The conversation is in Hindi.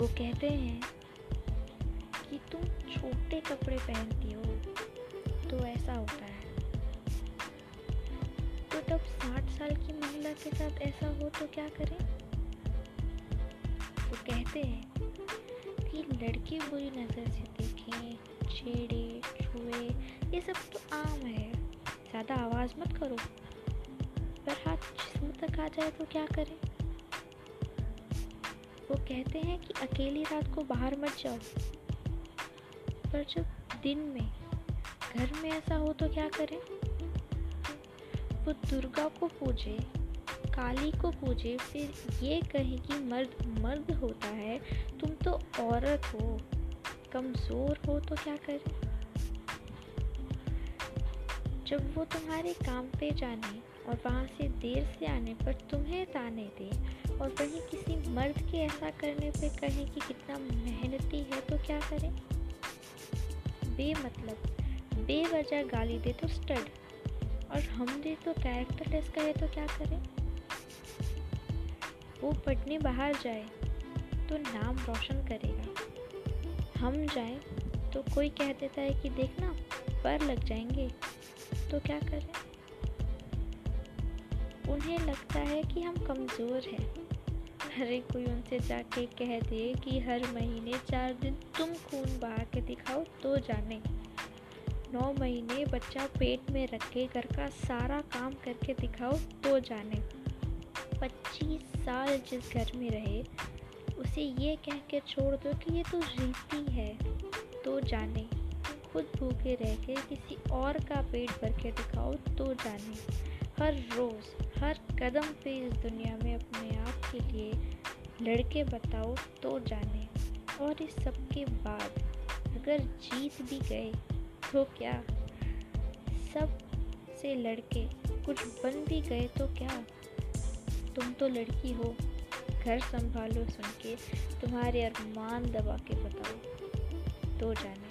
वो कहते हैं कि तुम छोटे कपड़े पहनती हो तो ऐसा होता है। तो तब साठ साल की महिला के साथ ऐसा हो तो क्या करें? वो कहते हैं कि लड़के बुरी नज़र से देखें, छेड़े, छुए, ये सब तो आम है। ज़्यादा आवाज़ मत करो। पर हाथ जिसम तक आ जाए तो क्या करें? वो कहते हैं कि अकेली रात को बाहर मत जाओ। पर जब दिन में घर में ऐसा हो तो क्या करें? वो दुर्गा को पूजे, काली को पूजे, फिर ये कहे कि मर्द मर्द होता है, तुम तो औरत हो, कमज़ोर हो तो क्या करें? जब वो तुम्हारे काम पे जाने और वहाँ से देर से आने पर तुम्हें ताने दे। और वहीं किसी मर्द के ऐसा करने पे कहे कि कितना मेहनती है तो क्या करें? बेमतलब। बेवजह गाली दे तो स्टड। और हम दे तो कैरेक्टर लेस करे तो क्या करें? वो पढ़ने बाहर जाए तो नाम रोशन करेगा। हम जाए तो कोई कह देता है कि देखना, पर लग जाएँगे तो क्या करें? उन्हें लगता है कि हम कमज़ोर हैं। अरे, कोई उनसे जाके कह दे कि हर महीने चार दिन तुम खून बहा के दिखाओ तो जाने। नौ महीने बच्चा पेट में रख के घर का सारा काम करके दिखाओ तो जाने। पच्चीस साल जिस घर में रहे, उसे ये कह के छोड़ दो कि ये तो रीति है तो जाने। खुद भूखे रह के किसी और का पेट भर के दिखाओ तो जाने। हर रोज़ हर कदम पे इस दुनिया में अपने आप के लिए लड़के बताओ तो जाने। और इस सब के बाद अगर जीत भी गए तो क्या? सबसे लड़के कुछ बन भी गए तो क्या? तुम तो लड़की हो। घर संभालो सुन के तुम्हारे अरमान दबा के बताओ तो जाने।